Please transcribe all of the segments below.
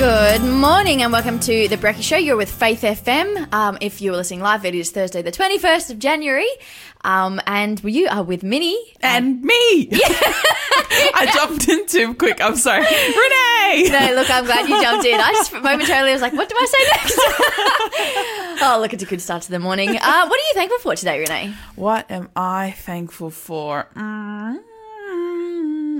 Good morning and welcome to the Brekkie Show. You're with Faith FM. Um, if you're listening live, it is Thursday, the 21st of January. Um, and you are with Minnie. and me. I jumped in too quick. I'm sorry, Renee. No, look, I'm glad you jumped in. I just momentarily was like, what do I say next? oh, look, it's a good start to the morning. Uh, what are you thankful for today, Renee? What am I thankful for? Mm,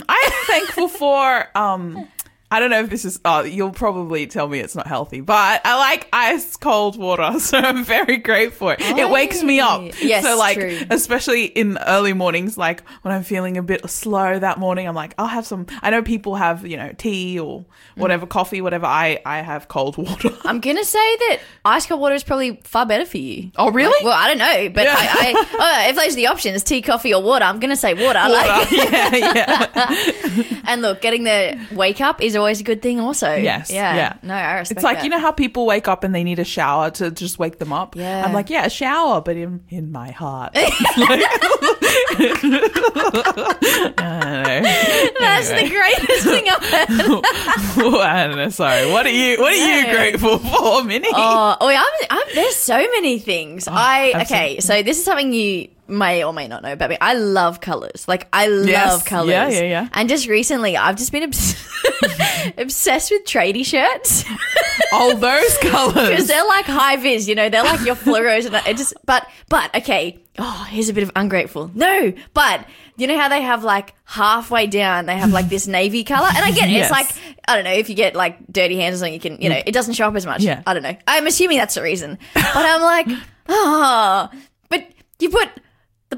I am thankful for. Um, I don't know if this is. Oh, you'll probably tell me it's not healthy, but I like ice cold water, so I'm very grateful. It wakes me up. Yes, so like, true. especially in early mornings, like when I'm feeling a bit slow that morning, I'm like, I'll have some. I know people have you know tea or mm. whatever, coffee, whatever. I I have cold water. I'm going to say that ice cold water is probably far better for you. Oh, really? Well, I don't know, but Yeah. I, I, oh, if those are the options, tea, coffee, or water, I'm going to say water. Like, yeah, yeah. and look, getting the wake up is always a good thing, also. Yes, Yeah. yeah. No, I respect It's like that. you know how people wake up and they need a shower to just wake them up. Yeah. I'm like, yeah, a shower, but in in my heart. I That's the greatest thing I've heard. I don't know. Sorry. What are you? What are you grateful for, Minnie? Oh, oh I'm, I'm, there's so many things. Oh, I okay, so this is something you may or may not know about me. I love colors. Like I Yes. love colors. Yeah, yeah, yeah. And just recently, I've just been obs- obsessed with tradie shirts All those colors! because they're like high vis. You know, they're like your fluoros and it just. But but okay. Oh, here's a bit of ungrateful. No, but you know how they have like halfway down, they have like this navy color, and I get it. Yes. It's like I don't know if you get like dirty hands or something, you can you mm. know it doesn't show up as much. Yeah. I don't know. I'm assuming that's the reason, but I'm like, oh, but you put.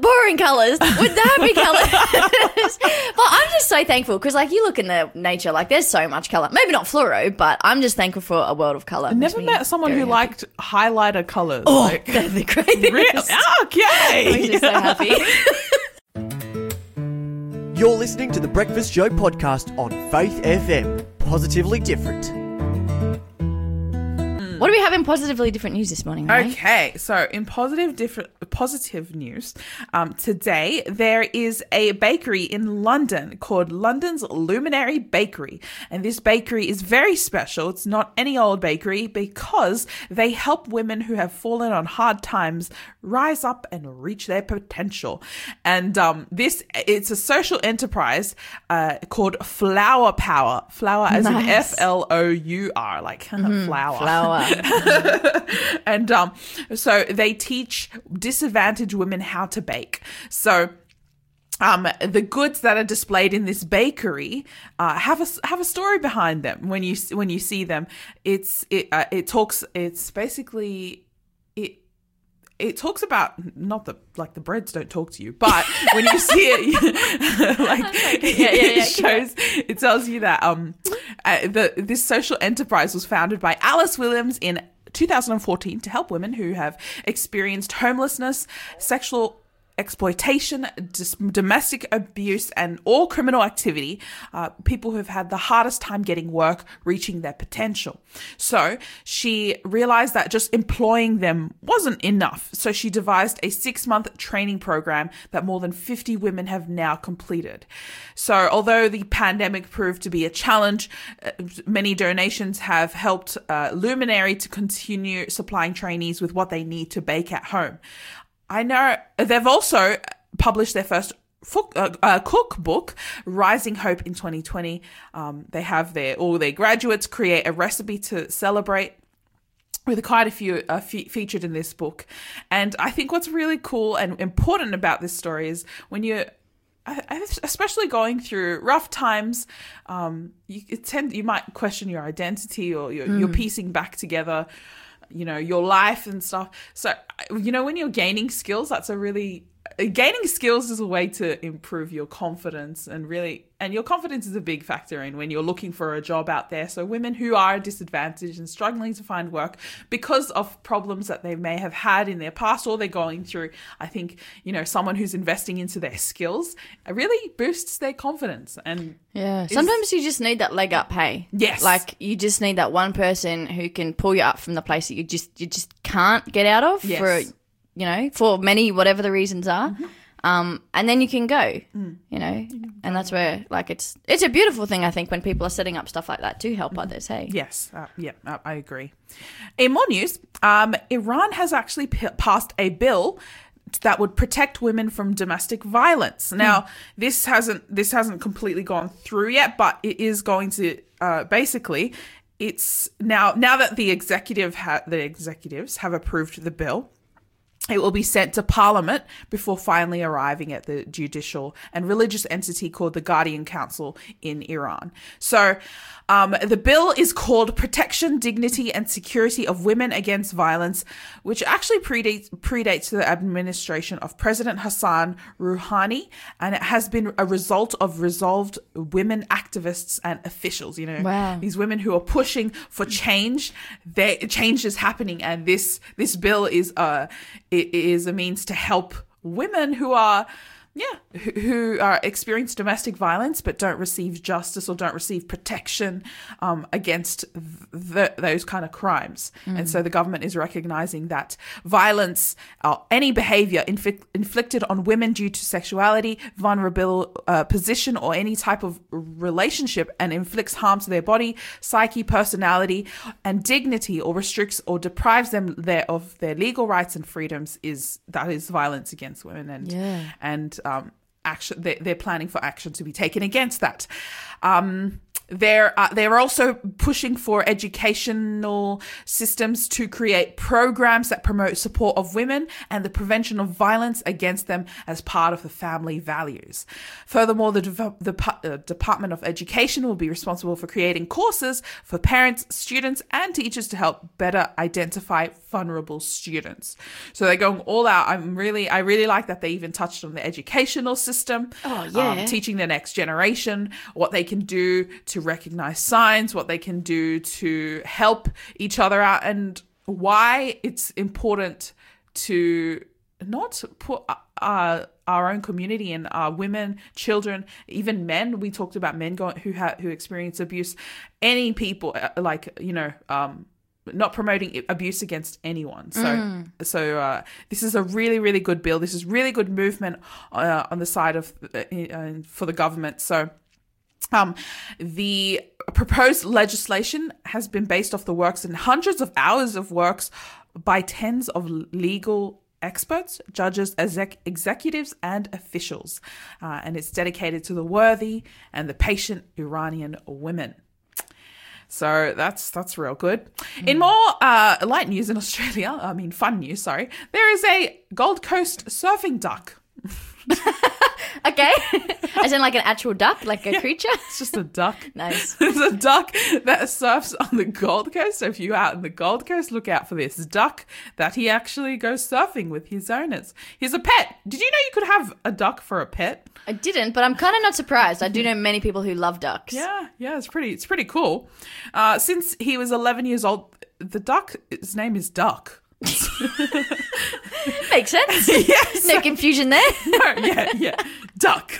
The boring colours Would that be colours. but I'm just so thankful because, like, you look in the nature, like, there's so much colour. Maybe not fluoro, but I'm just thankful for a world of colour. I never met someone who liked highlighter colors. Oh, like, they're the greatest. Re- Makes me okay. so happy. You're listening to the Breakfast Show podcast on Faith FM. Positively different. What do we have in positively different news this morning? Ray? Okay, so in positive different positive news, um, today there is a bakery in London called London's Luminary Bakery, and this bakery is very special. It's not any old bakery because they help women who have fallen on hard times rise up and reach their potential. And um, this it's a social enterprise uh, called Flower Power. Flower as in F L O U R, like flower Flower. and um, so they teach disadvantaged women how to bake. So. Um, the goods that are displayed in this bakery uh, have a have a story behind them. When you when you see them, it's it uh, it talks. It's basically it it talks about not that like the breads don't talk to you, but when you see it, like yeah, yeah, it yeah, shows, it tells you that um, uh, the this social enterprise was founded by Alice Williams in 2014 to help women who have experienced homelessness, sexual exploitation, dis- domestic abuse, and all criminal activity, uh, people who have had the hardest time getting work, reaching their potential. So she realized that just employing them wasn't enough. So she devised a six month training program that more than 50 women have now completed. So although the pandemic proved to be a challenge, uh, many donations have helped uh, Luminary to continue supplying trainees with what they need to bake at home. I know they've also published their first fo- uh, uh, cookbook, Rising Hope in 2020. Um, they have their all their graduates create a recipe to celebrate with quite a few uh, fe- featured in this book. And I think what's really cool and important about this story is when you're I- especially going through rough times, um, you tend you might question your identity or you're, you're piecing back together, you know, your life and stuff. So you know, when you're gaining skills, that's a really gaining skills is a way to improve your confidence and really and your confidence is a big factor in when you're looking for a job out there so women who are disadvantaged and struggling to find work because of problems that they may have had in their past or they're going through i think you know someone who's investing into their skills really boosts their confidence and Yeah. Sometimes you just need that leg up, hey. Yes. Like you just need that one person who can pull you up from the place that you just you just can't get out of Yes. for you know, for many whatever the reasons are. Um, and then you can go, Mm. you know, and that's where like it's it's a beautiful thing I think when people are setting up stuff like that to help others. Hey, Yes, uh, yeah, uh, I agree. In more news, um, Iran has actually p- passed a bill that would protect women from domestic violence. Now, this hasn't this hasn't completely gone through yet, but it is going to uh, basically. It's now now that the executive ha- the executives have approved the bill. It will be sent to Parliament before finally arriving at the judicial and religious entity called the Guardian Council in Iran. So, um, the bill is called Protection, Dignity, and Security of Women Against Violence, which actually predates, predates the administration of President Hassan Rouhani, and it has been a result of resolved women activists and officials. You know, Wow. these women who are pushing for change. Change is happening, and this this bill is uh it is a means to help women who are yeah. who, who are experience domestic violence but don't receive justice or don't receive protection um, against th- those kind of crimes. And so the government is recognizing that violence uh, any behavior inflic- inflicted on women due to sexuality vulnerable uh, position or any type of relationship and inflicts harm to their body psyche personality and dignity or restricts or deprives them their, of their legal rights and freedoms is that is violence against women and Yeah. and um, action they, they're planning for action to be taken against that. Um, they're uh, they're also pushing for educational systems to create programs that promote support of women and the prevention of violence against them as part of the family values. Furthermore, the, dev- the uh, Department of Education will be responsible for creating courses for parents, students, and teachers to help better identify vulnerable students. So they're going all out. I'm really I really like that they even touched on the educational system. Oh, yeah. Um, teaching the next generation what they can do to recognize signs, what they can do to help each other out, and why it's important to not put uh, our own community and our women, children, even men. We talked about men going who ha- who experience abuse. Any people uh, like you know. Um, not promoting abuse against anyone. So, so uh, this is a really, really good bill. This is really good movement uh, on the side of uh, uh, for the government. So, um, the proposed legislation has been based off the works and hundreds of hours of works by tens of legal experts, judges, exec- executives, and officials. Uh, and it's dedicated to the worthy and the patient Iranian women. So that's that's real good. In more uh, light news in Australia, I mean fun news, sorry, there is a Gold Coast surfing duck. okay, as in like an actual duck, like a creature. It's just a duck. Nice. There's a duck that surfs on the Gold Coast. So if you're out in the Gold Coast, look out for this duck that he actually goes surfing with his owners. He's a pet. Did you know you could have a duck for a pet? I didn't, but I'm kind of not surprised. I do know many people who love ducks. Yeah, yeah, it's pretty. It's pretty cool. Uh, since he was 11 years old, the duck. His name is Duck. Makes sense. yes. No confusion there. no, yeah, yeah, duck.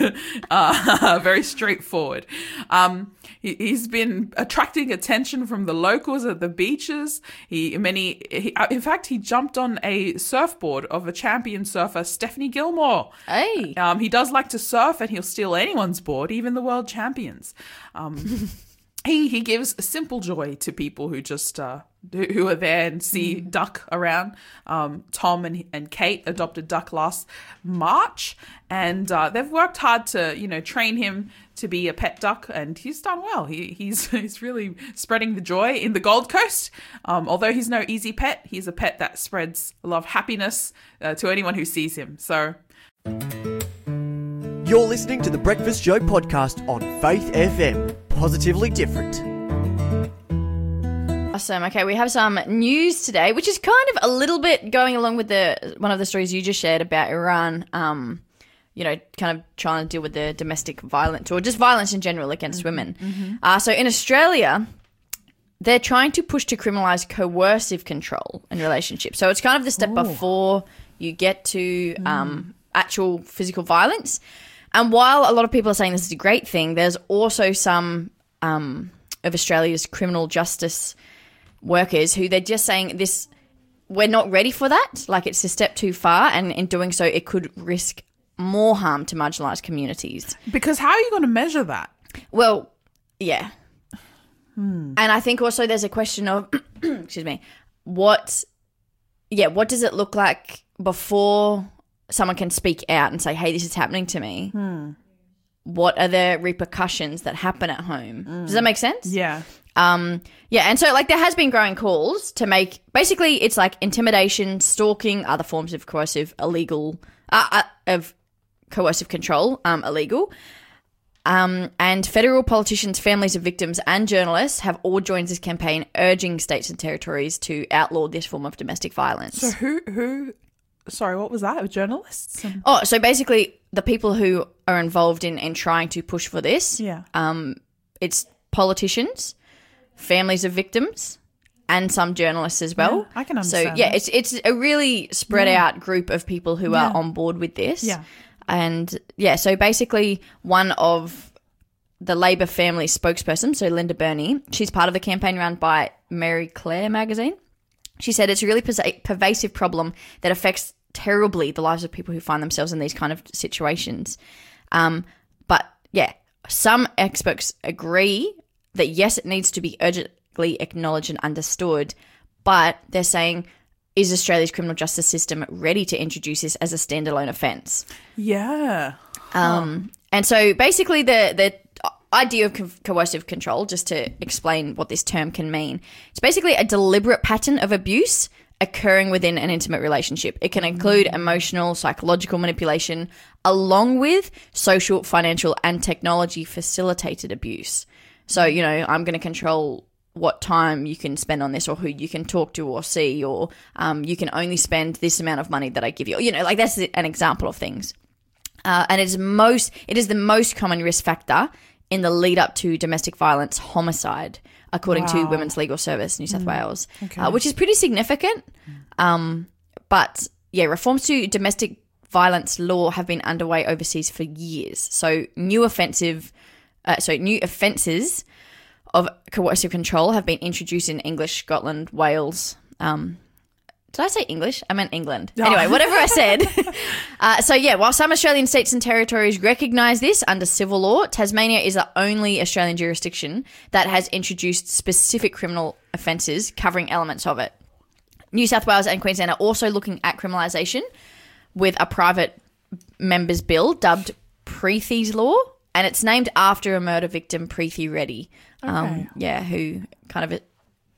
Uh, very straightforward. Um, he, he's been attracting attention from the locals at the beaches. He many, he, uh, in fact, he jumped on a surfboard of a champion surfer, Stephanie Gilmore. Hey. Um, he does like to surf, and he'll steal anyone's board, even the world champions. Um, he he gives simple joy to people who just uh, who who are there and see duck around. Um, Tom and and Kate adopted duck last March, and uh, they've worked hard to you know train him to be a pet duck, and he's done well. He he's he's really spreading the joy in the Gold Coast. Um, although he's no easy pet, he's a pet that spreads a lot of happiness uh, to anyone who sees him. So You're listening to the Breakfast Show podcast on Faith FM. Positively different. Awesome. Okay, we have some news today, which is kind of a little bit going along with the one of the stories you just shared about Iran. Um, you know, kind of trying to deal with the domestic violence or just violence in general against women. Uh, so in Australia, they're trying to push to criminalize coercive control in relationships. So it's kind of the step before you get to um, actual physical violence. And while a lot of people are saying this is a great thing, there's also some um, of Australia's criminal justice workers who they're just saying this we're not ready for that like it's a step too far and in doing so it could risk more harm to marginalized communities. Because how are you going to measure that? Well, yeah. And I think also there's a question of, excuse me, what, yeah, what does it look like before someone can speak out and say, hey, this is happening to me? What are the repercussions that happen at home? Does that make sense? Yeah. Um, yeah, and so like there has been growing calls to make basically it's like intimidation, stalking, other forms of coercive, illegal, uh, uh, of coercive control, um, illegal. Um, and federal politicians, families of victims, and journalists have all joined this campaign, urging states and territories to outlaw this form of domestic violence. So who who? Sorry, what was that? Journalists? And- oh, so basically, the people who are involved in in trying to push for this, yeah. um, it's politicians, families of victims, and some journalists as well. Yeah, I can understand. So yeah, that. it's it's a really spread out group of people who are on board with this. Yeah. and yeah, so basically one of the Labor family spokesperson, so Linda Burney, she's part of the campaign run by Marie Claire magazine. She said it's a really pervasive problem that affects terribly the lives of people who find themselves in these kind of situations. Um, but yeah, some experts agree that yes, it needs to be urgently acknowledged and understood, but they're saying, is Australia's criminal justice system ready to introduce this as a standalone offence? Yeah. Um, and so basically, the the idea of co- coercive control, just to explain what this term can mean, it's basically a deliberate pattern of abuse occurring within an intimate relationship. It can include emotional, psychological manipulation, along with social, financial, and technology facilitated abuse. So, you know, I'm going to control what time you can spend on this or who you can talk to or see or um, you can only spend this amount of money that i give you you know like that's an example of things uh, and it is most it is the most common risk factor in the lead up to domestic violence homicide according to women's legal service new south wales uh, which is pretty significant. Um, but yeah reforms to domestic violence law have been underway overseas for years. So new offensive uh, so new offences of coercive control have been introduced in English, Scotland, Wales. Um, did I say English? I meant England. Anyway, whatever I said. uh, so, yeah, while some Australian states and territories recognise this under civil law, Tasmania is the only Australian jurisdiction that has introduced specific criminal offences covering elements of it. New South Wales and Queensland are also looking at criminalisation with a private members bill dubbed Preethi's Law, and it's named after a murder victim, Preethi Reddy. Um, yeah, who kind of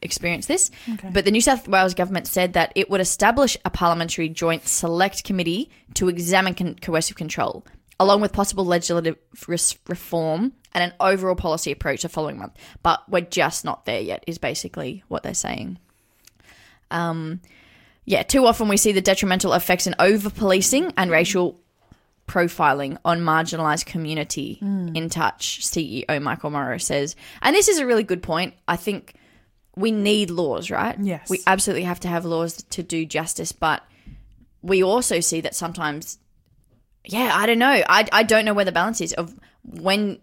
experienced this. But the New South Wales government said that it would establish a parliamentary joint select committee to examine con- coercive control, along with possible legislative res- reform and an overall policy approach the following month. But we're just not there yet, is basically what they're saying. Um, yeah, too often we see the detrimental effects in over policing and racial profiling on marginalized community in touch ceo michael morrow says and this is a really good point i think we need laws right Yes. we absolutely have to have laws to do justice but we also see that sometimes yeah i don't know i, I don't know where the balance is of when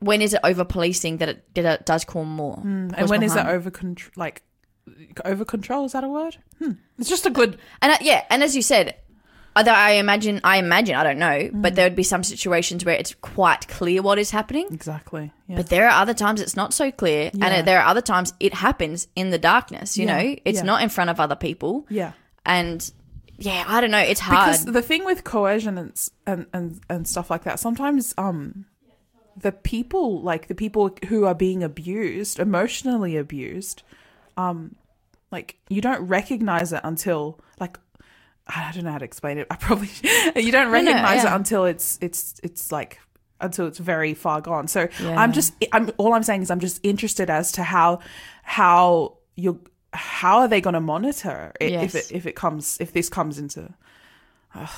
when is it over policing that it, that it does cause more And cause when more is it over control? Like over control? Is that a word? Hmm. It's just a good. And uh, yeah, and as you said, although I imagine, I imagine, I don't know, but there would be some situations where it's quite clear what is happening. Exactly. Yeah. But there are other times it's not so clear, Yeah. and uh, there are other times it happens in the darkness. You Yeah, know, it's not in front of other people, yeah. and yeah, I don't know, it's hard. Because the thing with coercion and, and and and stuff like that, sometimes um, the people like the people who are being abused, emotionally abused, um, like you don't recognize it until like I don't know how to explain it. I probably you don't no, recognize yeah. it until it's it's it's like until it's very far gone. So Yeah. I'm just I'm all I'm saying is I'm just interested as to how how you how are they going to monitor it Yes. if it if it comes if this comes into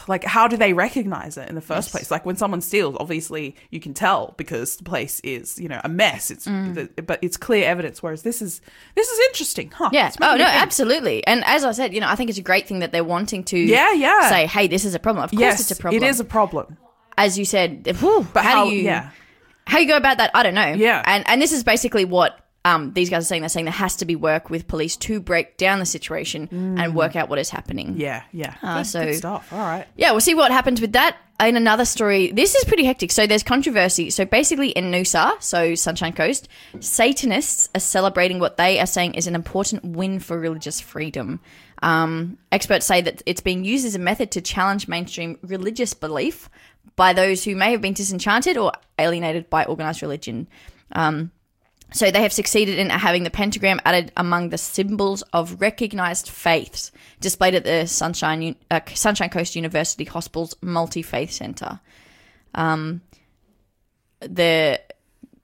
like how do they recognize it in the first Yes. place like when someone steals obviously you can tell because the place is you know a mess it's Mm. the, but it's clear evidence whereas this is this is interesting huh yeah. Oh no, think. absolutely. And as I said, you know, I think it's a great thing that they're wanting to Yeah, yeah. say, hey, this is a problem. Of course, yes it's a problem. it is a problem as you said. whew, but how, how, do you? yeah How you go about that, I don't know. Yeah. And and this is basically what um, these guys are saying they're saying there has to be work with police to break down the situation and work out what is happening. Yeah, yeah. Uh, good, so- good stuff. All right. Yeah, we'll see what happens with that. In another story, this is pretty hectic. So there's controversy. So basically, in Noosa, so Sunshine Coast, Satanists are celebrating what they are saying is an important win for religious freedom. Um, experts say that it's being used as a method to challenge mainstream religious belief by those who may have been disenchanted or alienated by organized religion. Um, so they have succeeded in having the pentagram added among the symbols of recognized faiths displayed at the Sunshine uh, Sunshine Coast University Hospital's multi faith center. Um, the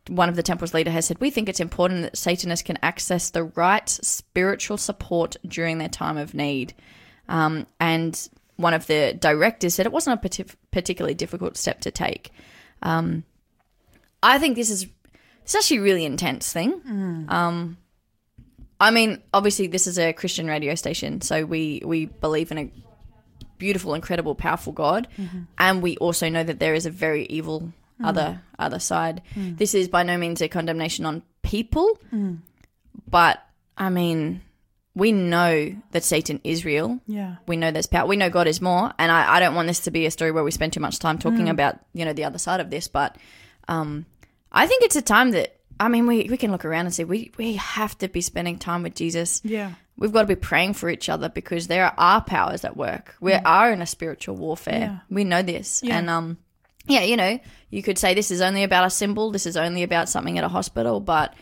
one of the temple's leader has said, "We think it's important that Satanists can access the right spiritual support during their time of need." Um, and one of the directors said it wasn't a partic- particularly difficult step to take. Um, I think this is it's actually a really intense thing. Mm. Um, I mean, obviously, this is a Christian radio station, so we we believe in a beautiful, incredible, powerful God, mm-hmm. and we also know that there is a very evil mm. other other side. Mm. This is by no means a condemnation on people, but I mean, we know that Satan is real. Yeah. We know there's power. We know God is more, and I, I don't want this to be a story where we spend too much time talking about you know the other side of this, but um, I think it's a time that I mean we we can look around and say we we have to be spending time with Jesus. Yeah. We've got to be praying for each other because there are powers at work. We are in a spiritual warfare. Yeah. We know this, Yeah. and um, yeah, you know, you could say this is only about a symbol. This is only about something at a hospital, but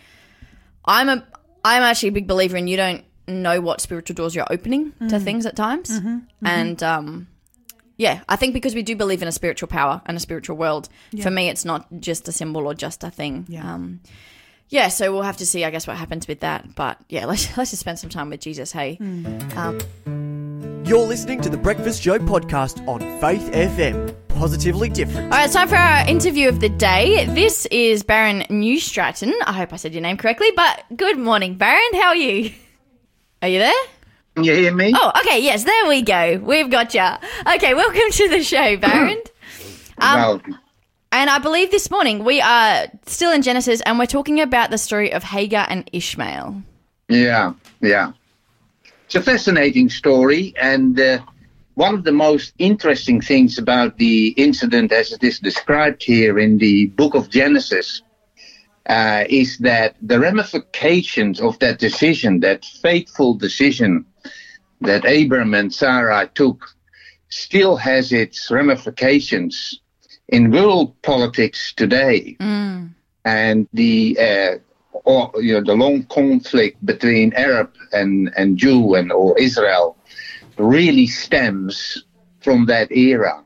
I'm a I'm actually a big believer in you don't know what spiritual doors you're opening to things at times, and um, yeah, I think because we do believe in a spiritual power and a spiritual world, for me, it's not just a symbol or just a thing. Yeah. Um, yeah, so we'll have to see, I guess, what happens with that. But yeah, let's let's just spend some time with Jesus. Hey, You're listening to the Breakfast Show podcast on Faith FM. Positively different. All right, it's time for our interview of the day. This is Baron New Stratton. I hope I said your name correctly, but good morning, Baron. How are you? Are you there? Can you hear me? Oh, okay, yes, there we go. We've got ya. Okay, welcome to the show, Baron. Um, well, and I believe this morning we are still in Genesis and we're talking about the story of Hagar and Ishmael. yeah, yeah. It's a fascinating story, and uh, one of the most interesting things about the incident, as it is described here in the book of Genesis, uh, is that the ramifications of that decision, that fateful decision that Abram and Sarah took, still has its ramifications in world politics today. and the uh, or, you know the long conflict between Arab and and Jew and or Israel really stems from that era.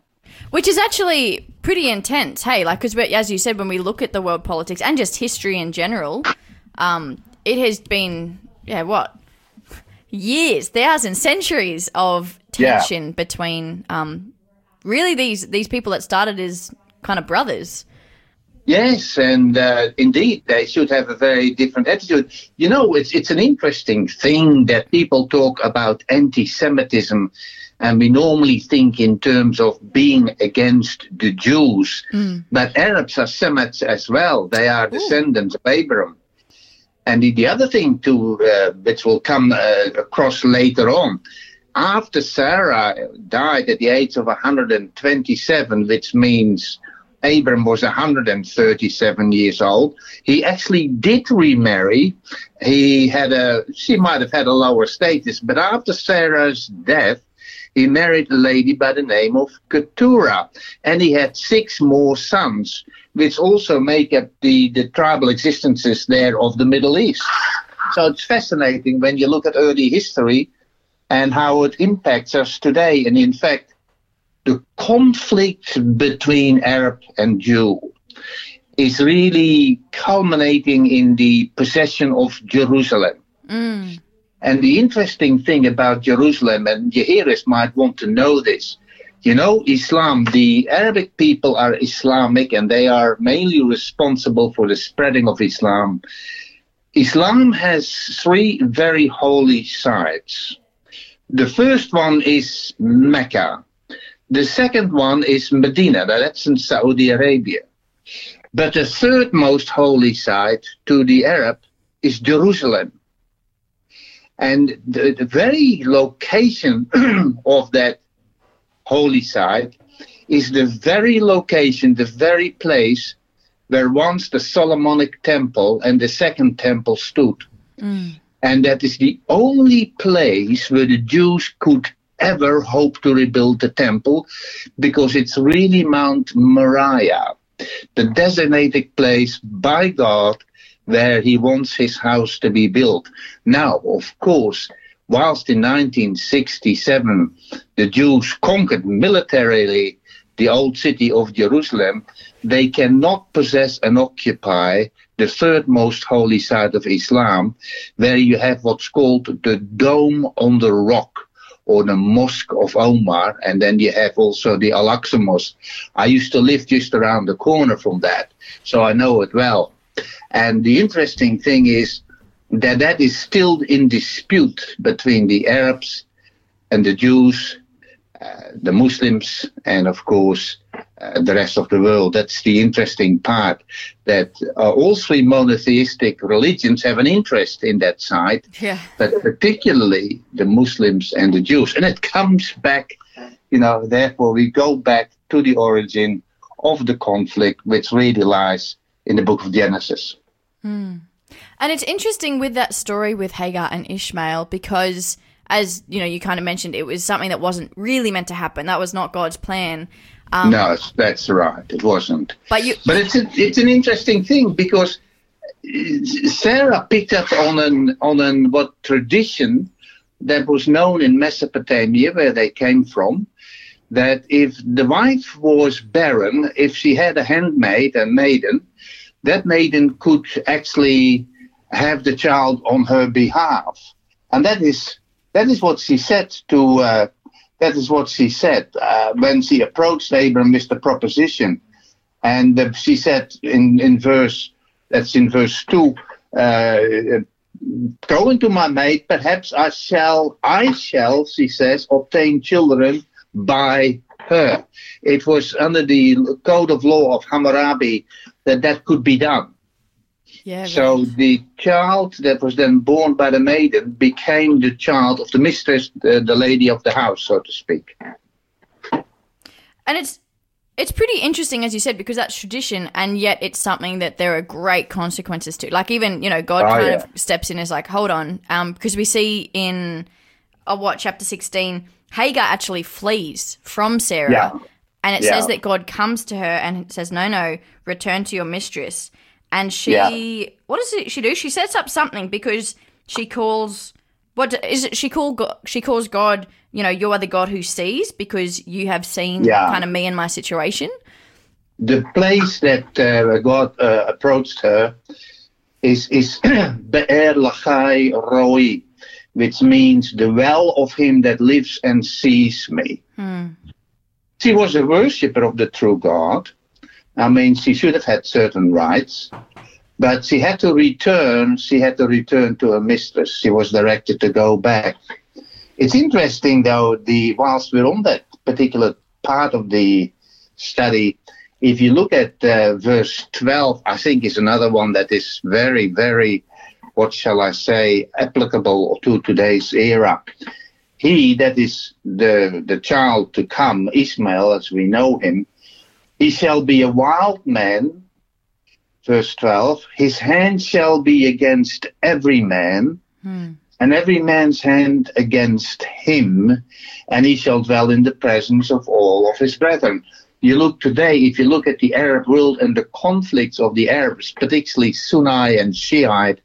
Which is actually pretty intense, hey? Like, because as you said, when we look at the world politics and just history in general, um, it has been, yeah, what? Years, thousands, centuries of Yeah. tension between um, really these these people that started as kind of brothers. Yes, and uh, indeed, they should have a very different attitude. You know, it's it's an interesting thing that people talk about anti-Semitism, and we normally think in terms of being against the Jews, but Arabs are Semites as well. They are descendants of Abraham. And the, the other thing to uh, which will come uh, across later on, after Sarah died at the age of 127, which means Abram was 137 years old. He actually did remarry. He had a, she might have had a lower status, but after Sarah's death, he married a lady by the name of Keturah, and he had six more sons, which also make up the, the tribal existences there of the Middle East. So it's fascinating when you look at early history and how it impacts us today. And in fact, the conflict between Arab and Jew is really culminating in the possession of Jerusalem. Mm. And the interesting thing about Jerusalem, and hearers might want to know this, you know, Islam, the Arabic people are Islamic and they are mainly responsible for the spreading of Islam. Islam has three very holy sites. The first one is Mecca. The second one is Medina, that's in Saudi Arabia. But the third most holy site to the Arab is Jerusalem. And the, the very location of that holy site is the very location, the very place where once the Solomonic temple and the second temple stood. Mm. And that is the only place where the Jews could ever hope to rebuild the temple because it's really Mount Moriah, the designated place by God where he wants his house to be built. Now, of course, whilst in 1967 the Jews conquered militarily the old city of Jerusalem, they cannot possess and occupy the third most holy site of Islam, where you have what's called the Dome on the Rock or the Mosque of Omar, and then you have also the Al Aqsa Mosque. I used to live just around the corner from that, so I know it well. And the interesting thing is that that is still in dispute between the Arabs and the Jews, uh, the Muslims, and of course uh, the rest of the world. That's the interesting part. That uh, all three monotheistic religions have an interest in that side, Yeah. but particularly the Muslims and the Jews. And it comes back, you know, therefore we go back to the origin of the conflict, which really lies in the book of Genesis. And it's interesting with that story with Hagar and Ishmael because, as you know, you kind of mentioned, it was something that wasn't really meant to happen. That was not God's plan. Um, no, that's right. It wasn't. But you, But it's a, it's an interesting thing because uh, Sarah picked up on an on an what tradition that was known in Mesopotamia where they came from. That if the wife was barren, if she had a handmaid, a maiden, that maiden could actually have the child on her behalf, and that is that is what she said to. Uh, that is what she said uh, when she approached Abram with the proposition. And uh, she said in, in verse, that's in verse 2, uh, go into my maid, perhaps I shall, I shall, she says, obtain children by her. It was under the code of law of Hammurabi that that could be done. yeah, So the child that was then born by the maiden became the child of the mistress, the, the lady of the house, so to speak. and it's it's pretty interesting as you said because that's tradition and yet it's something that there are great consequences to like even you know god Oh, kind yeah. of steps in and is like hold on um because we see in uh, what chapter 16 hagar actually flees from sarah Yeah. and it Yeah. says that god comes to her and it says no no return to your mistress and she Yeah. what does she do she sets up something because she calls what is it she call god, she calls god you know you are the god who sees because you have seen kind of me and my situation The place that uh, God uh, approached her is is Be'er Lachai Roi, which means the well of him that lives and sees me. She was a worshipper of the true God. I mean, she should have had certain rights, but she had to return. She had to return to her mistress. She was directed to go back. It's interesting, though, the whilst we're on that particular part of the study, if you look at uh, verse 12, I think is another one that is very, very, what shall I say, applicable to today's era. He that is the, the child to come, Ishmael, as we know him, he shall be a wild man, verse 12. His hand shall be against every man, hmm. and every man's hand against him, and he shall dwell in the presence of all of his brethren. You look today, if you look at the Arab world and the conflicts of the Arabs, particularly Sunni and Shiite,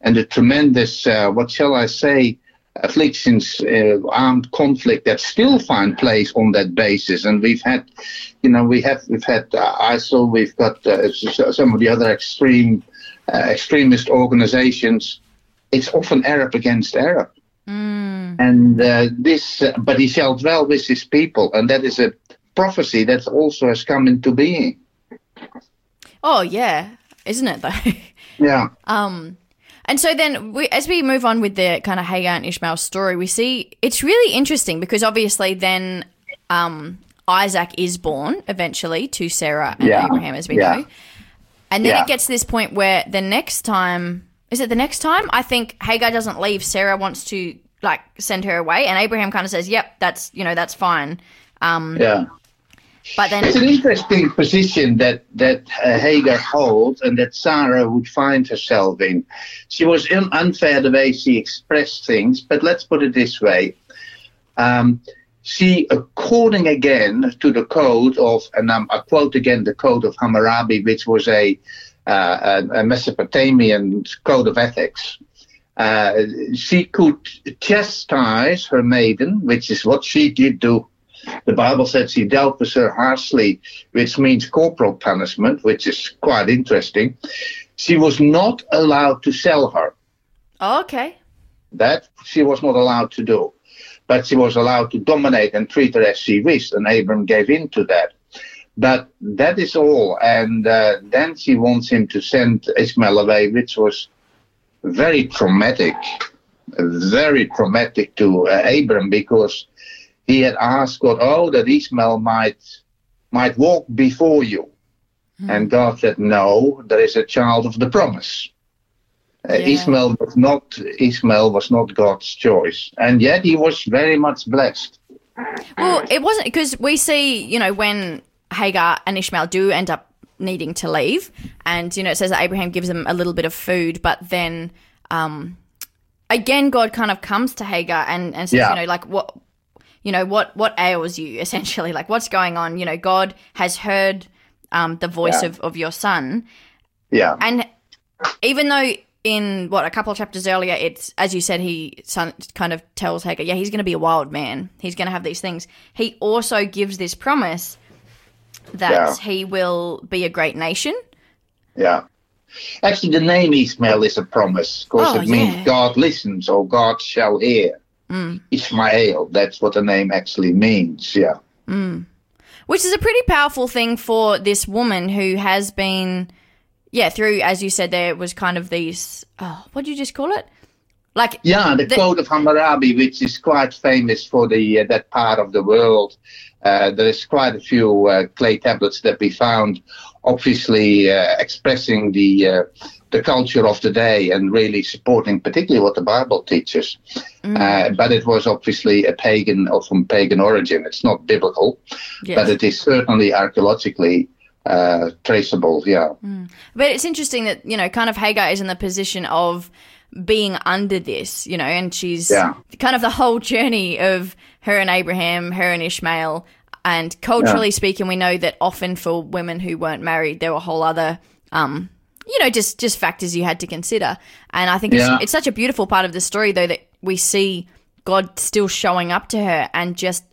and the tremendous, uh, what shall I say, afflictions, uh, armed conflict that still find place on that basis. And we've had, you know, we have we've had uh, ISIL, we've got uh, some of the other extreme uh, extremist organizations. It's often Arab against Arab. And uh, this, uh, but he shall dwell with his people, and that is a prophecy that also has come into being. Oh yeah, isn't it though? Yeah. um, and so then we, as we move on with the kind of Hagar and Ishmael story, we see it's really interesting because obviously then um, Isaac is born eventually to Sarah and Yeah. Abraham, as we Yeah. know, and then Yeah. it gets to this point where the next time is it the next time? I think Hagar doesn't leave. Sarah wants to like send her away, and Abraham kind of says, "Yep, that's you know that's fine." Um, Yeah. But then It's an interesting position that that uh, Hagar holds, and that Sarah would find herself in. She was un- unfair the way she expressed things, but let's put it this way: um, she, according again to the code of, and I'm, I quote again the code of Hammurabi, which was a uh, a Mesopotamian code of ethics. Uh, she could chastise her maiden, which is what she did do the Bible says she dealt with her harshly, which means corporal punishment, which is quite interesting. She was not allowed to sell her. oh, okay, That she was not allowed to do. But she was allowed to dominate and treat her as she wished, and Abram gave in to that. But that is all. And uh, then she wants him to send Ishmael away, which was very traumatic, very traumatic to uh, Abram because he had asked God, "Oh, that Ishmael might might walk before you," and God said, "No, there is a child of the promise." Uh, Yeah. Ishmael was not Ishmael was not God's choice, and yet he was very much blessed. Well, it wasn't because we see, you know, when Hagar and Ishmael do end up needing to leave, and you know, it says that Abraham gives them a little bit of food, but then, um, again, God kind of comes to Hagar and and says, Yeah. you know, like what, you know, what what ails you essentially, like what's going on? You know, God has heard um, the voice Yeah. of of your son, Yeah, and even though in what a couple of chapters earlier, it's as you said, he son, kind of tells Hagar, yeah, he's going to be a wild man. He's going to have these things. He also gives this promise that Yeah. he will be a great nation. yeah. Actually, the name Ishmael is a promise because Oh, it means yeah. God listens or God shall hear. Mm. Ishmael, that's what the name actually means. Yeah. which is a pretty powerful thing for this woman who has been, yeah, through as you said, there was kind of these. Oh, what do you just call it? Like, Yeah, the, The- Code of Hammurabi, which is quite famous for the uh, that part of the world. Uh, there's quite a few uh, clay tablets that we found, obviously uh, expressing the uh, the culture of the day and really supporting particularly what the Bible teaches. Uh, but it was obviously a pagan or from pagan origin. It's not biblical, yes. but it is certainly archaeologically uh, traceable. Yeah. But it's interesting that, you know, kind of Hagar is in the position of being under this, you know, and she's Yeah. kind of the whole journey of her and Abraham, her and Ishmael. And culturally speaking, we know that often for women who weren't married, there were whole other, um, you know, just just factors you had to consider. And I think Yeah. it's, it's such a beautiful part of the story, though, that we see God still showing up to her and just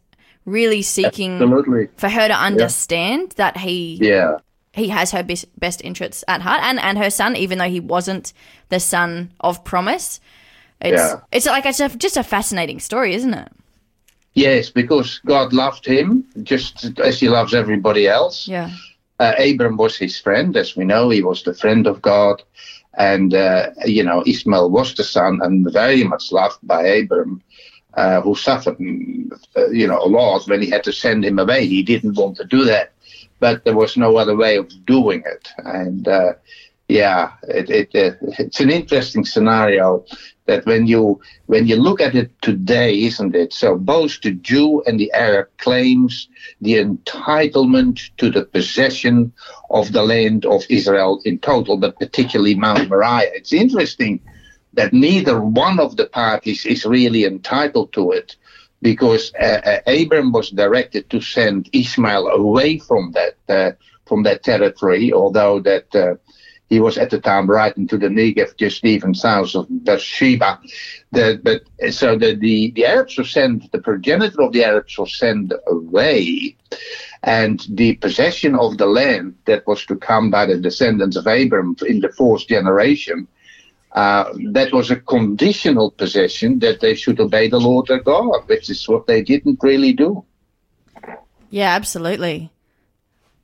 really seeking Absolutely. for her to understand that he Yeah. he has her best, best interests at heart and, and her son, even though he wasn't the son of promise. It's Yeah. it's like it's a, just a fascinating story, isn't it? Yes, because God loved him just as he loves everybody else. Yeah. Uh, Abram was his friend, as we know. He was the friend of God. And, uh, you know, Ishmael was the son and very much loved by Abram, uh, who suffered, mm, uh, you know, a lot when he had to send him away. He didn't want to do that, but there was no other way of doing it. And, uh, yeah, it, it, it's an interesting scenario that when you when you look at it today, isn't it? So both the Jew and the Arab claims the entitlement to the possession of the land of Israel in total, but particularly Mount Moriah. It's interesting that neither one of the parties is really entitled to it because uh, uh, Abram was directed to send Ishmael away from that uh, from that territory, although that uh, he was at the time right into the Negev, just even south of Beersheba. The, but so the, the the Arabs were sent, the progenitor of the Arabs was sent away, and the possession of the land that was to come by the descendants of Abram in the fourth generation. Uh, that was a conditional possession that they should obey the Lord their God, which is what they didn't really do. Yeah, absolutely.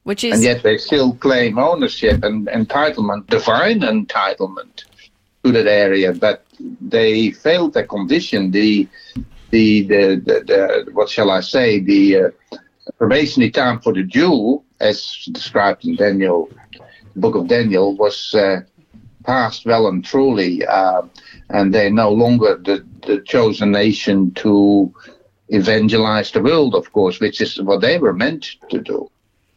Which is And yet they still claim ownership and entitlement, divine entitlement to that area, but they failed the condition, the, the, the, the, the what shall I say, the uh, probationary time for the Jew, as described in Daniel, the book of Daniel, was uh, passed well and truly, uh, and they're no longer the, the chosen nation to evangelize the world, of course, which is what they were meant to do.